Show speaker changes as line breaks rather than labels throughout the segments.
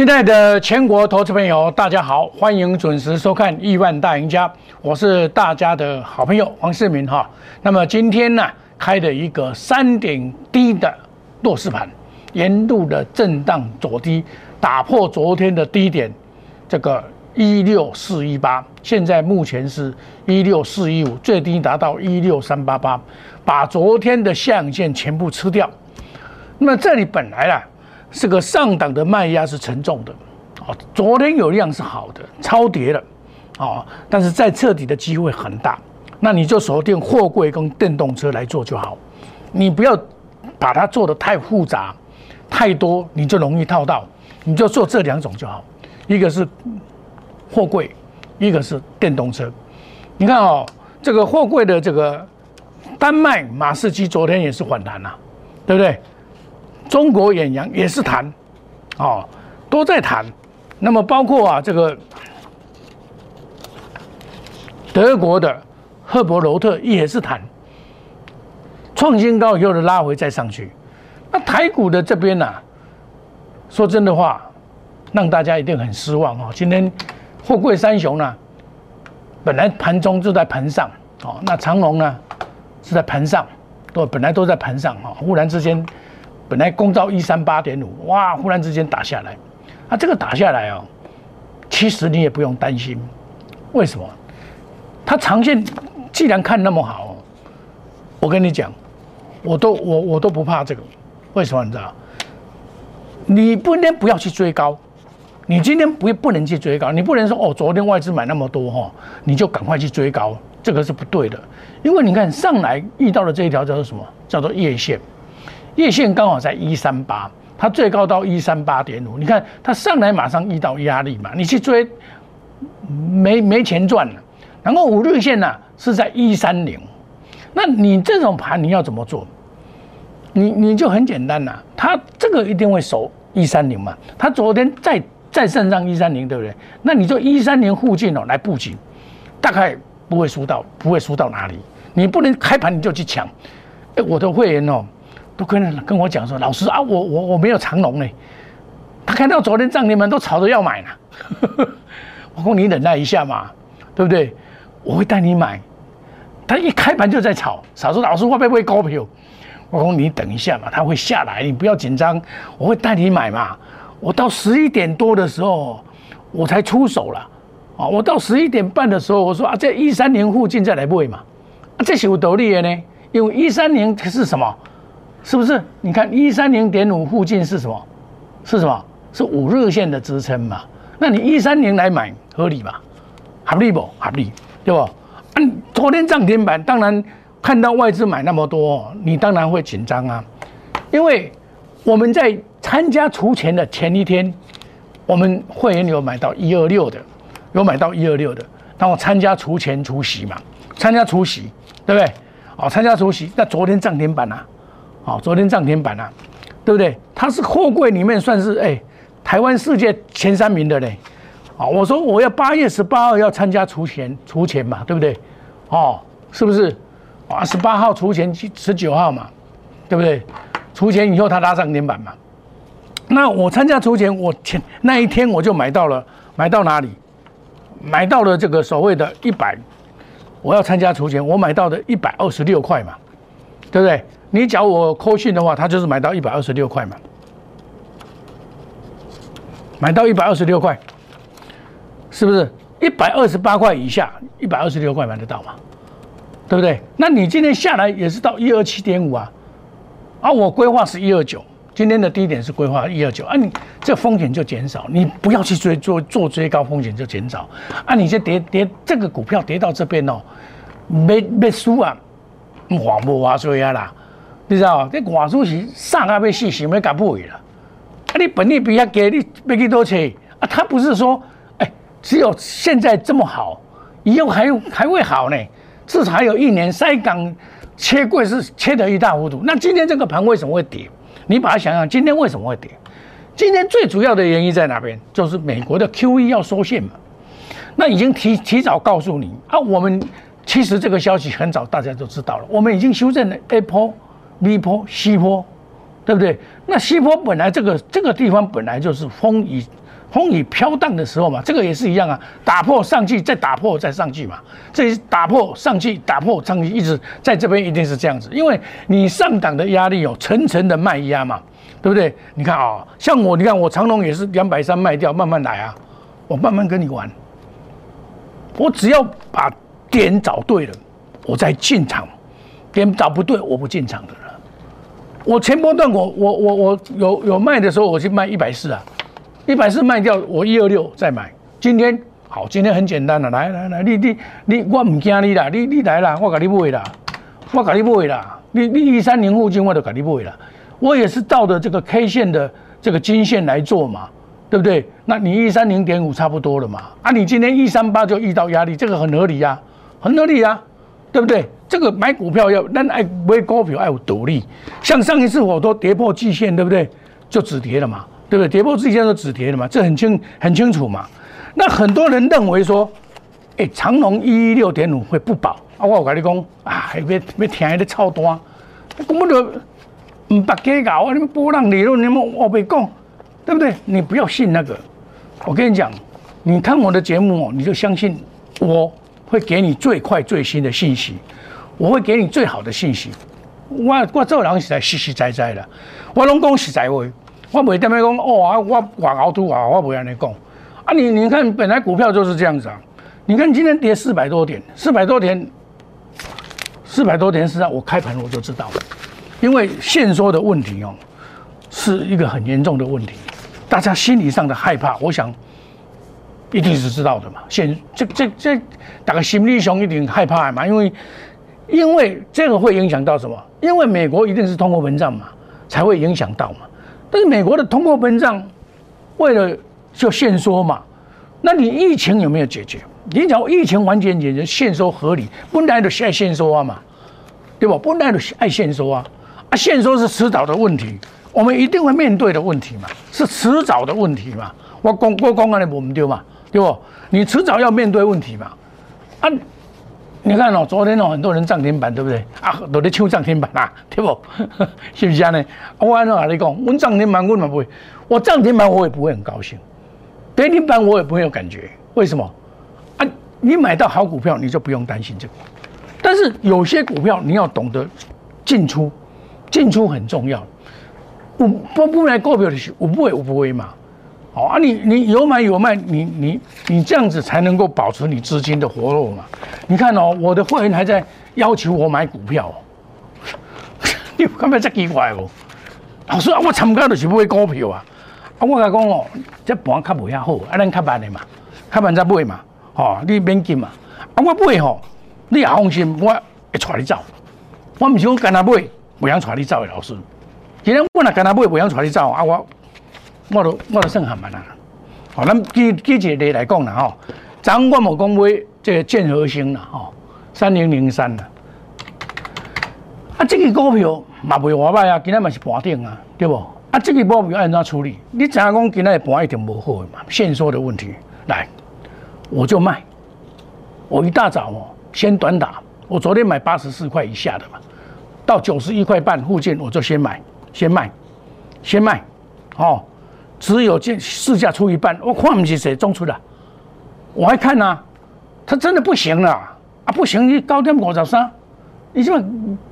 亲爱的全国投资朋友，大家好，欢迎准时收看《亿万大赢家》，我是大家的好朋友黄世明哈。那么今天呢，开了一个三点低的弱势盘，沿路的震荡走低，打破昨天的低点，这个一六四一八，现在目前是一六四一五，最低达到一六三八八，把昨天的象限全部吃掉。那么这里本来啊。这个上档的卖压是沉重的，哦，昨天有量是好的，超跌了，哦，但是再彻底的机会很大，那你就锁定货柜跟电动车来做就好，你不要把它做的太复杂，太多你就容易套到，你就做这两种就好，一个是货柜，一个是电动车，你看哦，这个货柜的这个丹麦马士基昨天也是反弹呐，对不对？中国远洋也是谈，哦，都在谈。那么包括啊，这个德国的赫伯罗特也是谈，创新高以后的拉回再上去。那台股的这边呢，说真的话，让大家一定很失望哦。今天货柜三雄呢，本来盘中就在盘上，哦，那长龙呢是在盘上，都本来都在盘上啊，忽然之间。本来攻到一三八点五，哇！忽然之间打下来，啊，这个打下来哦，其实你也不用担心，为什么？它长线既然看那么好，我跟你讲，我都我我都不怕这个，为什么你知道？你不能不要去追高，你今天不不能去追高，你不能说哦，昨天外资买那么多哈，你就赶快去追高，这个是不对的，因为你看上来遇到的这一条叫做什么？叫做夜线。月线刚好在一三八，它最高到一三八点五。你看它上来马上遇到压力嘛，你去追没没钱赚了。然后五日线呢是在一三零，那你这种盘你要怎么做？你你就很简单呐，它这个一定会守一三零嘛。它昨天再再上上一三零，对不对？那你就一三零附近哦来布局，大概不会输到不会输到哪里。你不能开盘你就去抢。哎，我的会员哦。都跟跟我讲说，老师啊，我我我没有长龙呢。他看到昨天涨停板都吵着要买呢。我说你忍耐一下嘛，对不对？我会带你买。他一开盘就在吵，吵说老师会不会高票？我说你等一下嘛，他会下来，你不要紧张。我会带你买嘛。我到十一点多的时候，我才出手了。啊，我到十一点半的时候，我说啊，在一三年附近再来买嘛。啊，这是有道理的呢，因为一三年是什么？是不是？你看一三零点五附近是什么？是什么？是五日线的支撑嘛？那你一三零来买合理吧？合理不？合理，对不？按昨天涨停板，当然看到外资买那么多，你当然会紧张啊。因为我们在参加除钱的前一天，我们会员有买到一二六的，有买到一二六的，那我参加除钱除息嘛？参加除息，对不对？哦，参加除息，那昨天涨停板啊？好，昨天涨停板啊，对不对？它是货柜里面算是哎，台湾世界前三名的嘞。啊，我说我要八月十八号要参加除钱除钱嘛，对不对？哦，是不是？啊，十八号除钱，十九号嘛，对不对？除钱以后它拉涨停板嘛。那我参加除钱，我前那一天我就买到了，买到哪里？买到了这个所谓的一百，我要参加除钱，我买到的一百二十六块嘛，对不对？你讲我扣讯的话，他就是买到一百二十六块嘛，买到一百二十六块，是不是一百二十八块以下，一百二十六块买得到嘛？对不对？那你今天下来也是到一二七点五啊，啊，我规划是一二九，今天的低点是规划一二九，啊，你这风险就减少，你不要去追做做追高风险就减少，啊，你这跌跌这个股票跌到这边哦，没没输啊，划不划水啊啦？你知道这外资是上啊要死，想要甲买了。啊，你本利比较低，你要去多切啊？他不是说，哎，只有现在这么好，以后还还会好呢？至少还有一年。塞港切柜是切得一塌糊涂。那今天这个盘为什么会跌？你把它想想，今天为什么会跌？今天最主要的原因在哪边？就是美国的 QE 要收线嘛。那已经提提早告诉你啊，我们其实这个消息很早大家都知道了，我们已经修正了 A 波。B 坡、C 坡，对不对？那西坡本来这个这个地方本来就是风雨风雨飘荡的时候嘛，这个也是一样啊，打破上去再打破再上去嘛，这打破上去打破上去，一直在这边一定是这样子，因为你上档的压力有层层的卖压嘛，对不对？你看啊，像我，你看我长龙也是两百三卖掉，慢慢来啊，我慢慢跟你玩，我只要把点找对了，我再进场，点找不对，我不进场的了。我前波段我我我我有有卖的时候，我去卖一百四啊。一百四卖掉，我一二六再买。今天好，今天很简单了，来来来，你你你，我唔惊你啦，你你来啦，我给你买啦，我给你买啦。你你一三零附近我都给你买啦。我也是照着这个 K 线的这个金线来做嘛，对不对？那你一三零点五差不多了嘛？啊，你今天一三八就遇到压力，这个很合理呀，很合理呀，对不对？这个买股票要，那爱买股票要有独立。像上一次我都跌破季线，对不对？就止跌了嘛。对不对？跌破季线都止跌了嘛，这很清很清楚嘛。那很多人认为说，哎，长隆一一六点五会不保啊？我跟你讲啊，别别听那个操蛋，根本就唔白给搞啊！你们波浪理论，你们我别讲，对不对？你不要信那个。我跟你讲，你看我的节目哦，你就相信我会给你最快最新的信息，我会给你最好的信息。我我做人实在实实在在的，我拢讲实在话。我袂点样讲哦啊，我外熬土啊，我袂安尼讲啊。你你看，本来股票就是这样子啊。你看今天跌四百多点，四百多点，四百多点实际上我开盘我就知道了，因为限缩的问题哦，是一个很严重的问题，大家心理上的害怕，我想一定是知道的嘛。现这这这，大家心理上一定害怕嘛，因为因为这个会影响到什么？因为美国一定是通货膨胀嘛，才会影响到嘛。但是美国的通货膨胀，为了就限缩嘛，那你疫情有没有解决？你讲疫情完全解决，限缩合理，本来就爱限缩啊嘛，对吧？本来就爱限缩啊，啊，限缩是迟早的问题，我们一定会面对的问题嘛，是迟早的问题嘛。我公我公安的我们丢嘛，对不？你迟早要面对问题嘛，啊。你看哦，昨天哦，很多人涨停板，对不对？啊，都在抢涨停板啊，对不？是不是啊？呢？我按照哪里讲？我涨停板我不会，我涨停板我也不会很高兴，跌停板我也不会有感觉。为什么？啊，你买到好股票，你就不用担心这个。但是有些股票你要懂得进出，进出很重要。我不不买股票的时候，我不会，我不会嘛。好啊，你你有买有卖，你你你这样子才能够保持你资金的活络嘛。你看哦，我的会员还在要求我买股票，哦 你有看不这奇怪哦？老师啊，我参加就是买股票啊。啊，我甲讲哦，这盘较无遐好，啊，咱较慢的嘛，较慢再买嘛。吼，你免紧嘛。啊，我买吼，你也放心，我会带你走。我唔是讲跟他买，不想带你走的老师。今天我若跟他买，不想带你走啊，我。我都我都算还蛮啦，好，咱举举一个例来讲啦吼，昨我冇讲买这个建和兴啦吼，三零零三啦，啊，这个股票嘛袂话歹啊，今仔嘛是盘顶啊，对不？啊，这个股票按怎处理？你知影讲今仔盘一定无好嘛，限缩的问题，来，我就卖，我一大早哦，先短打，我昨天买八十四块以下的嘛，到九十一块半附近我就先买，先卖，先卖，哦。只有这市价出一半，我看不起谁中出的，我还看呐，他真的不行了啊！不行，你高点五十三，你什么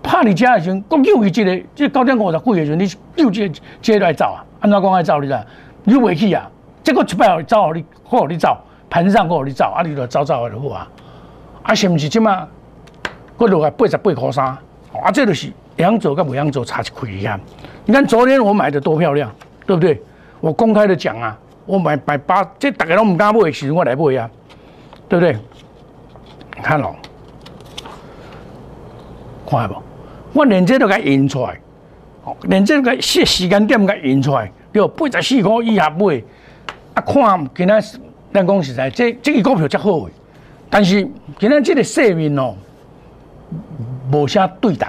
怕你家的时候，国又一这个，这高点五十几的时候，你又接接来走啊？按怎讲来走你啦？你未去啊？这个一摆好走，你好你走，盘上好你走，啊你就走走就好啊！啊是不是这嘛？我落来八十八块三，啊这就是两走跟不两走差一块一样。你看昨天我买的多漂亮，对不对？我公开的讲啊，我买买八，这大家都唔敢买，其实我来买啊，对不对？看咯，看下不？我连这都给印出来，连这个时时间点给印出来，对，八十四块以下买，啊，看今仔咱讲实在，这这个股票才好诶，但是今仔这个市面哦，无啥对等，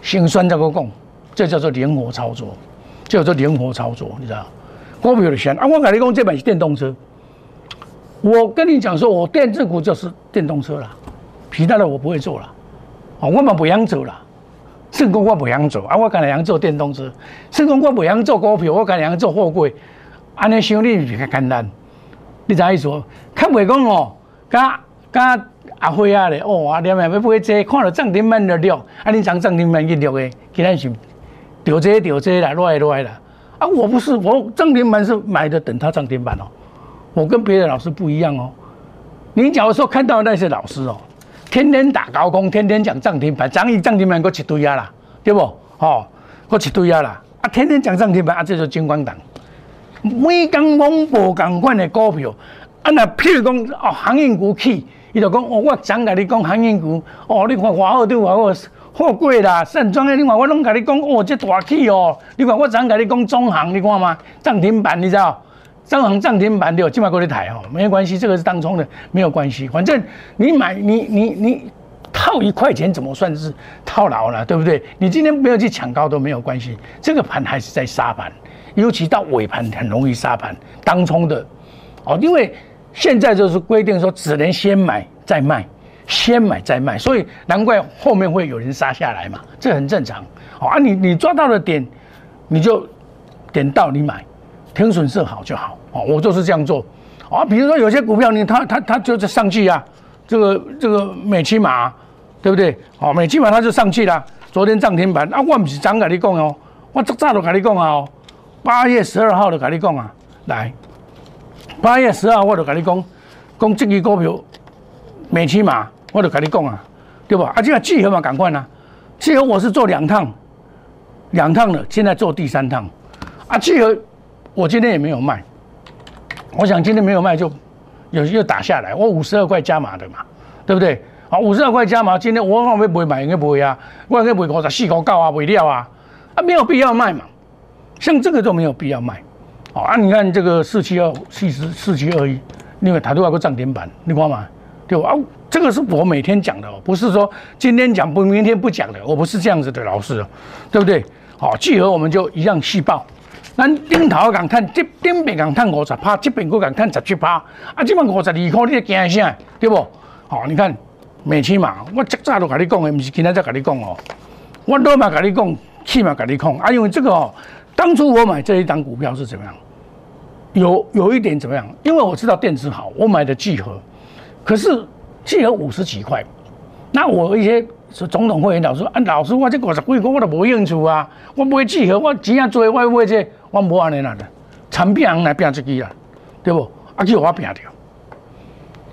先算这个讲，这叫做灵活操作。叫做灵活操作，你知道？股票的钱啊，我跟你讲，这本是电动车。我跟你讲说，我电子股就是电动车了，其他的我不会做了。哦，我们不想做了，成功我不想做啊，我跟你讲做电动车。成功我不想做股票，我跟你讲做货柜。安尼想你比较简单，你知意思？较袂讲哦，甲甲阿辉啊咧，哦，阿连啊要买这，看到涨停板就落，啊，你涨涨停板去落的，今仔是掉这掉这啦，落来落来啦。啊，我不是，我涨停板是买的，等它涨停板哦。我跟别的老师不一样哦。你假如说看到那些老师哦，天天打高空，天天讲涨停板，涨一涨停板，搁一堆啊啦，对不？哦，搁一堆啊啦，啊，天天讲涨停板，啊，这就金光党。每讲猛博共款的股票，啊，那譬如讲哦，航运股起，伊就讲哦，我昨甲你讲航运股，哦，你看华澳对华澳好贵啦，盛装的，你看我拢甲你讲哦，这大气哦，你看我昨甲你讲中航，你看吗？涨停板，你知道？中行涨停板对，今晚过来抬哦，没有关系，这个是当冲的，没有关系，反正你买你你你套一块钱怎么算是套牢了，对不对？你今天没有去抢高都没有关系，这个盘还是在杀盘。尤其到尾盘很容易杀盘，当冲的哦，因为现在就是规定说只能先买再卖，先买再卖，所以难怪后面会有人杀下来嘛，这很正常。好啊，你你抓到了点，你就点到你买，停损设好就好。哦，我就是这样做。啊，比如说有些股票你它它它就是上去啊，这个这个美骑马，对不对？哦，美骑马它就上去了，昨天涨停板啊，我不是早跟你讲哦，我早早都跟你讲啊哦。八月十二号就跟你讲啊，来，八月十二号我就跟你讲，讲这支股票美期嘛，我就跟你讲啊，对吧？啊，这个聚合嘛，赶快呢，聚合我是做两趟，两趟的，现在做第三趟，啊，聚合我今天也没有卖，我想今天没有卖就有又打下来，我五十二块加码的嘛，对不对？啊，五十二块加码，今天我会不会买？应该不会啊，我应该不会五十四块九啊，卖掉啊，啊，没有必要卖嘛。像这个都没有必要卖，哦啊！你看这个四七二四十四七二一，另外台都有个涨停板，你看嘛，对吧？啊，这个是我每天讲的哦，不是说今天讲不明天不讲的，我不是这样子的老师，对不对？好，聚合我们就一样细报。咱顶头讲探，这顶边讲探五十趴，这边个讲探十七趴，啊，这边五十二块，你惊啥？对不？好，你看美期嘛，我早早都跟你讲的，不是今天才跟你讲哦，我都嘛跟你讲，起码跟你讲，啊，因为这个哦。当初我买这一档股票是怎么样？有有一点怎么样？因为我知道电池好，我买的聚合，可是聚合五十几块，那我一些总统会员老师啊，老师我这五十几块我都无兴趣啊，我买聚合我钱啊多，我买这我无安尼啦的，产品人来拼这支啦，对不？啊，叫我拼掉，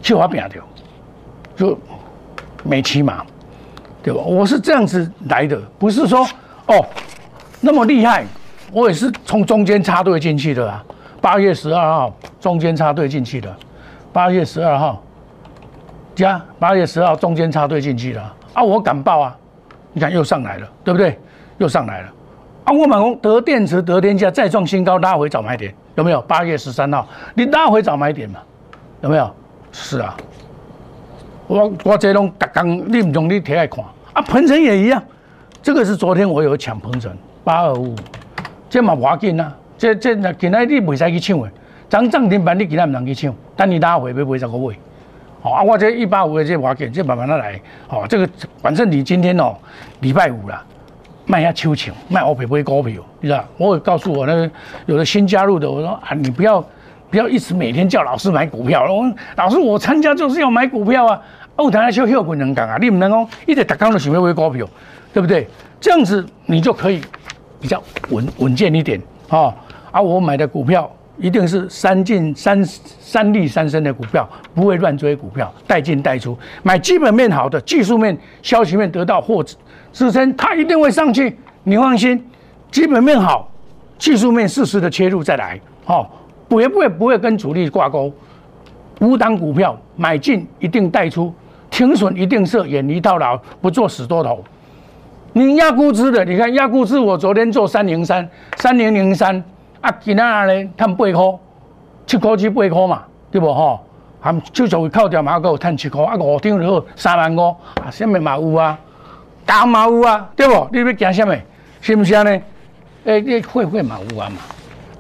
叫我拼掉，就没起码，对吧？我是这样子来的，不是说哦那么厉害。我也是从中间插队进去的啊，八月十二号中间插队进去的，八月十二号加八月十号中间插队进去了啊，我敢报啊！你看又上来了，对不对？又上来了啊！我满工得电池得天价再创新高，拉回早买点有没有？八月十三号你拉回早买点嘛？有没有？是啊，我我这种刚刚你唔用你贴来看啊，鹏程也一样，这个是昨天我有抢鹏程八二五。这嘛要紧啊！这这那今仔你袂使去抢的，涨涨停板你今仔唔能去抢，等你拉回要买十个位。好啊，我这一八五的这要紧，这慢慢的来。好，这个反正你今天哦，礼拜五啦，卖下秋抢，卖我赔买股票，你知道？我有告诉我那个有的新加入的，我说啊，你不要不要一直每天叫老师买股票。我老师我参加就是要买股票啊。哦，台下小小不能讲啊，你不能讲一直特刚都想要买股票，对不对？这样子你就可以。比较稳稳健一点哦啊！我买的股票一定是三进三三利三升的股票，不会乱追股票，带进带出，买基本面好的，技术面、消息面得到货支撑，它一定会上去，你放心。基本面好，技术面适时的切入再来，哦，不会不会不会跟主力挂钩。五档股票买进一定带出，停损一定设，远离套牢，不做死多头。你压估值的，你看压估值，我昨天做三零三三零零三啊，今仔日赚八块，七块至八块嘛，对不吼？含就就会扣掉嘛，还有赚七块啊，五张就好三万五啊，什么嘛有啊，干嘛有啊，对不？你要惊什么？是不是呢？诶，你会会嘛有啊嘛？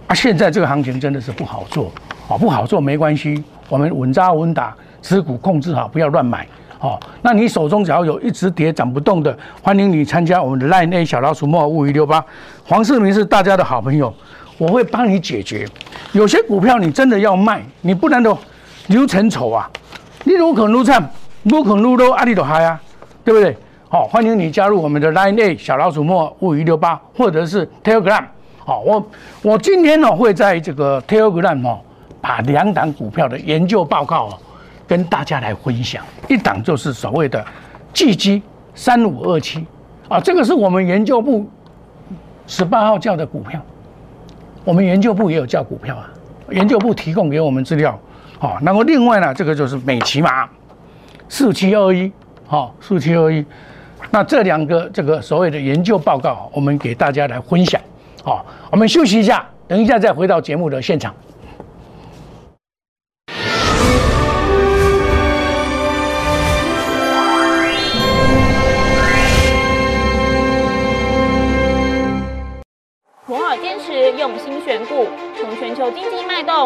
啊，现在这个行情真的是不好做啊，不好做没关系，我们稳扎稳打，持股控制好，不要乱买。好，那你手中只要有一直跌涨不动的，欢迎你参加我们的 Line A 小老鼠莫五一六八，黄世明是大家的好朋友，我会帮你解决。有些股票你真的要卖，你不能都流成丑啊！你如可撸惨，撸可撸都阿里都嗨啊，对不对？好，欢迎你加入我们的 Line A 小老鼠莫五一六八，或者是 Telegram。好，我我今天呢会在这个 Telegram 哦，把两档股票的研究报告哦跟大家来分享。一档就是所谓的 G G 三五二七啊，这个是我们研究部十八号叫的股票。我们研究部也有叫股票啊，研究部提供给我们资料。好，那么另外呢，这个就是美骑马四七二一，好，四七二一。那这两个这个所谓的研究报告，我们给大家来分享。好，我们休息一下，等一下再回到节目的现场。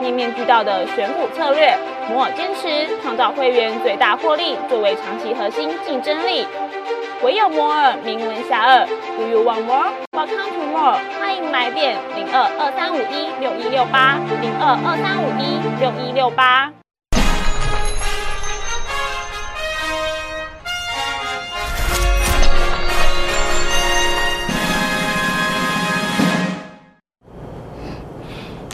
面面俱到的选股策略。摩尔坚持创造会员最大获利作为长期核心竞争力。唯有摩尔名闻遐迩，Do you want more? Welcome to more。欢迎来电零二二三五一六一六八零二二三五一六一六八。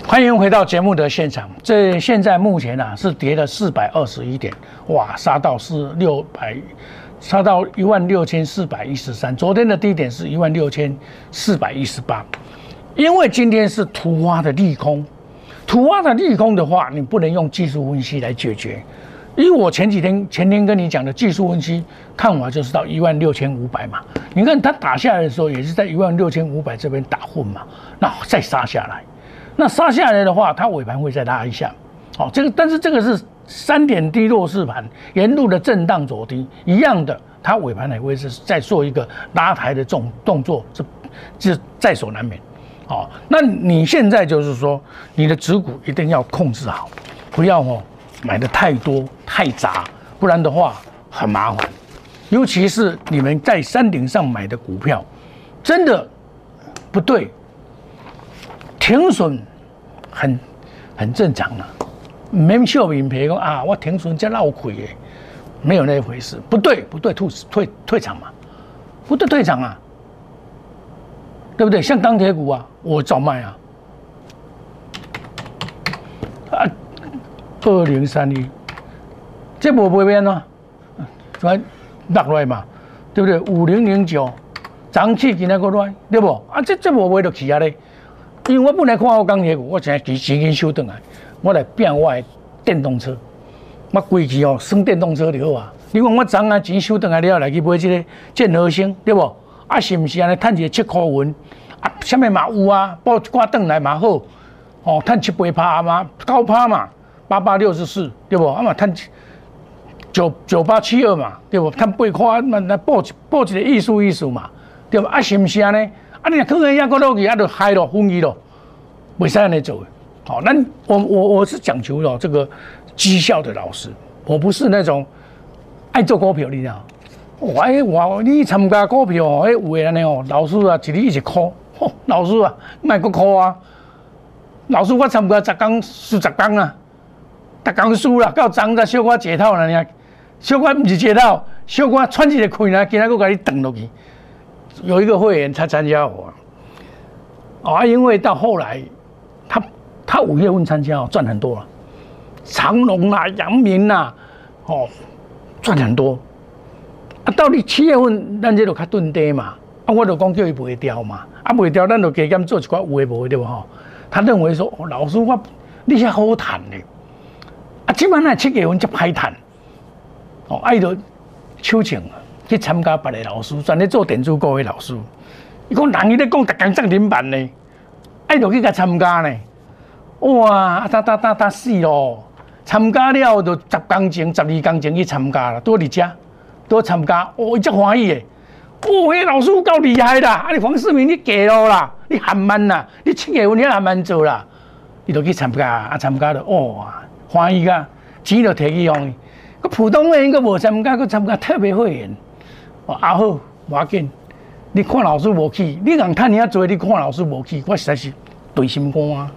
欢迎回到节目的现场。这现在目前啊是跌了四百二十一点，哇，杀到是六百，杀到一万六千四百一十三。昨天的低点是一万六千四百一十八。因为今天是突发的利空，突发的利空的话，你不能用技术分析来解决。因为我前几天前天跟你讲的技术分析看法就是到一万六千五百嘛。你看它打下来的时候也是在一万六千五百这边打混嘛，那再杀下来。那杀下来的话，它尾盘会再拉一下，好，这个但是这个是三点低弱势盘，沿路的震荡走低一样的，它尾盘也会是再做一个拉抬的动动作，这这在所难免，好，那你现在就是说你的持股一定要控制好，不要哦买的太多太杂，不然的话很麻烦，尤其是你们在山顶上买的股票，真的不对。停损很很正常啊，没笑面皮讲啊，我停损才闹亏耶，没有那一回事，不对不对，退退退场嘛，不对退场啊，对不对？像钢铁股啊，我早卖啊，啊，二零三一，这无不变啊，来落来嘛，对不对？五零零九，涨起今天个来，对不？啊，这这无卖就起啊咧。因为我本来看好钢铁股，我现在钱钱收顿来，我来变我的电动车，我规矩哦，算电动车就好啊。你讲我昨啊钱收顿来了，来去买这个建和星，对不？啊，是不是安尼赚一个七块银？啊，什么嘛有啊？报一挂顿来嘛好，哦，赚七八趴嘛，高趴嘛，八八六十四，对不？啊嘛赚九九八七二嘛，对不？赚八块嘛，来报报一个艺术艺术嘛，对不？啊，是不是安尼？啊，你可能一个落去，啊，就嗨了，昏迷了，为啥你走？好，那我我我是讲求了这个绩效的老师，我不是那种爱做股票，你知道？我哎我你参加股票哎，有诶安尼哦，老师啊，一日一直哭，吼，老师啊，卖个哭啊，老师我参加十工输十工啊，逐工输啦，到涨才小可解套了呢，小可不是解套，小可喘一个气呢，今仔个甲你断落去。有一个会员他参加我，啊，因为到后来，他他五月份参加哦，赚很多了，长隆啊、阳明啊，哦，赚很多。啊，到底七月份咱这就较钝跌嘛，啊，我就讲叫伊卖掉嘛，啊，卖掉咱就加减做一寡有诶无诶对不吼？他认为说，老师我你遐好谈的，啊，即摆那七月份才歹谈，哦，爱着秋情。去参加别个老师，专咧做电子股的老师。伊讲人伊咧讲，逐工涨停板呢，爱着去甲参加呢。哇，啊打打打打死咯！参加了就十工前、十二工前去参加了，多伫遮，多参加，哦，伊足欢喜的。哦，迄老师够厉害啦！啊，你黄世明你假咯啦，你含慢啦，你七月份你含慢做啦，伊就去参加，啊，参加了，哇，欢喜噶，钱就摕去用。个普通会员个无参加，个参加特别会员，哦，啊好，无要紧。你看老师无去，你人趁遐做，你看老师无去，我实在是对心肝啊！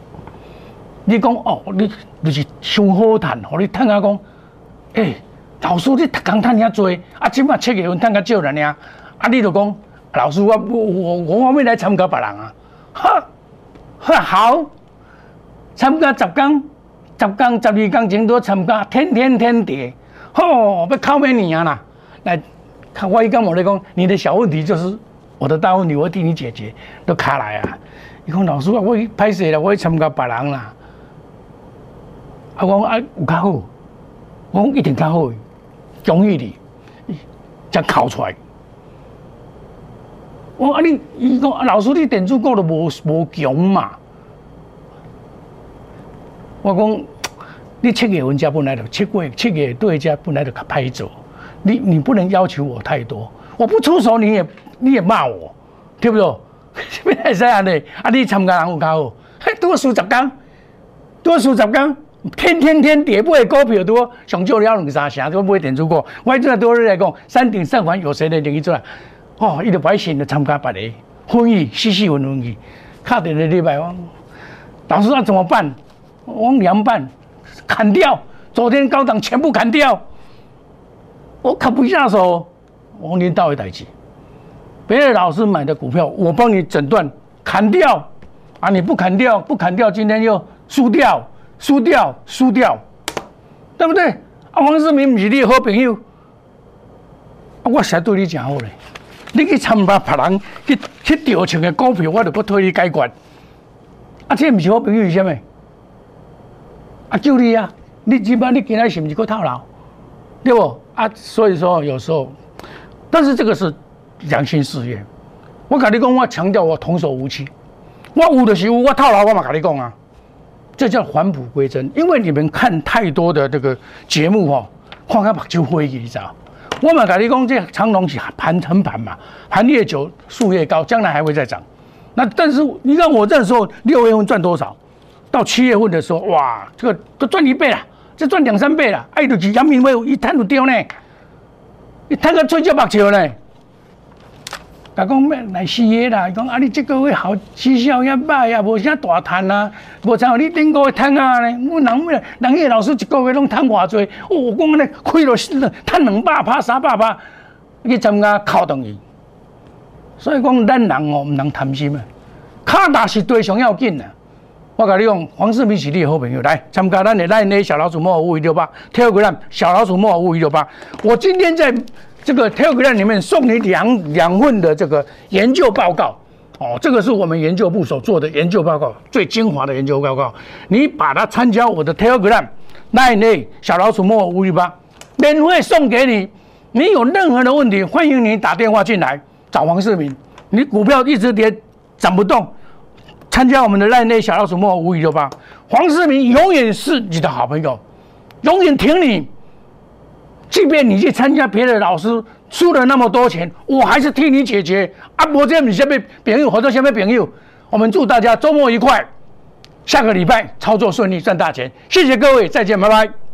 你讲哦，你就是伤好趁，互你趁啊讲，诶，老师你读工趁遐做，啊，即摆七月份趁较少了呢，啊，你就讲老师我我我我要来参加别人啊，哈，哈好，参加十工，十工十二工前都参加，天天天地，吼，要考咩年啊啦？来，看我伊讲我来讲，你的小问题就是。我的大问题，我替你解决，都卡来啊！你讲老师啊，我拍摄了，我参加别人啦。啊，我啊有较好，我讲一定较好，恭喜你，才考出来。我啊你，伊讲啊老师你点数够都无无强嘛？我讲你七月份加本来就七月七月对加本来就较歹做，你你不能要求我太多，我不出手你也。你也骂我，对不对？咩系这样的？啊，你参加人有较好，多数十工，多数十工，天天天跌不会股票多，上少了两三成都不会点出过。我这多日来讲，山顶上环有谁能去做啊？哦，伊就百姓就参加别的，婚礼，细细问问去，卡点的礼拜我，老师那怎么办？我凉拌，砍掉，昨天高档全部砍掉，我可不下手，我年到位代志。别的老师买的股票，我帮你诊断砍掉啊！你不砍掉，不砍掉，今天又输掉，输掉，输掉，对不对？啊，黄世明不是你好朋友，啊我才对你讲好嘞。你去参加别人去去调情的股票，我就不替你解决。啊，这不是好朋友是啥物？啊，就你啊！你起码你今天是不是够套牢？对不？啊，所以说有时候，但是这个是。良心事业，我跟你讲，我强调我童叟无欺，我有的是有，我套牢我嘛跟你讲啊，这叫返璞归真。因为你们看太多的这个节目哈，看看目睭灰去，你知道？我嘛跟你讲，这长隆是盘成盘嘛，盘越久树越高，将来还会再涨。那但是你让我这时候六月份赚多少？到七月份的时候，哇，这个都赚一倍了，这赚两三倍了。哎，就是阳明威一摊就掉呢，伊赚个吹叫目球呢。甲讲咩来死个啦！讲啊，你这个月好绩效也歹啊，无啥大赚啊，无像你顶个月赚啊咧。我人咩人个老师一个月拢赚偌济，我讲咧亏了赚两百趴、三百趴，去参加考等于。所以讲，咱人哦，唔能贪心啊。卡大是对上要紧啊。我甲你讲，黄世明是你好朋友，来参加咱的咱的小老鼠莫五一六八，t e l g r a m 小老鼠莫五一六八。我今天在。这个 Telegram 里面送你两两份的这个研究报告，哦，这个是我们研究部所做的研究报告，最精华的研究报告。你把它参加我的 Telegram，那内小老鼠莫五一八，免费送给你。你有任何的问题，欢迎你打电话进来找黄世明。你股票一直跌涨不动，参加我们的赖内小老鼠莫五一六八，黄世明永远是你的好朋友，永远挺你。即便你去参加别的老师输了那么多钱，我还是替你解决。啊，伯这你先被朋友或者先被朋友，我们祝大家周末愉快，下个礼拜操作顺利，赚大钱。谢谢各位，再见，拜拜。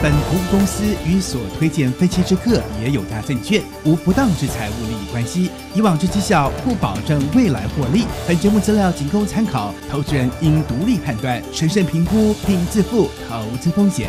本服务公司与所推荐分期之客也有大证券无不当之财务利益关系，以往之绩效不保证未来获利。本节目资料仅供参考，投资人应独立判断、审慎评估并自负投资风险。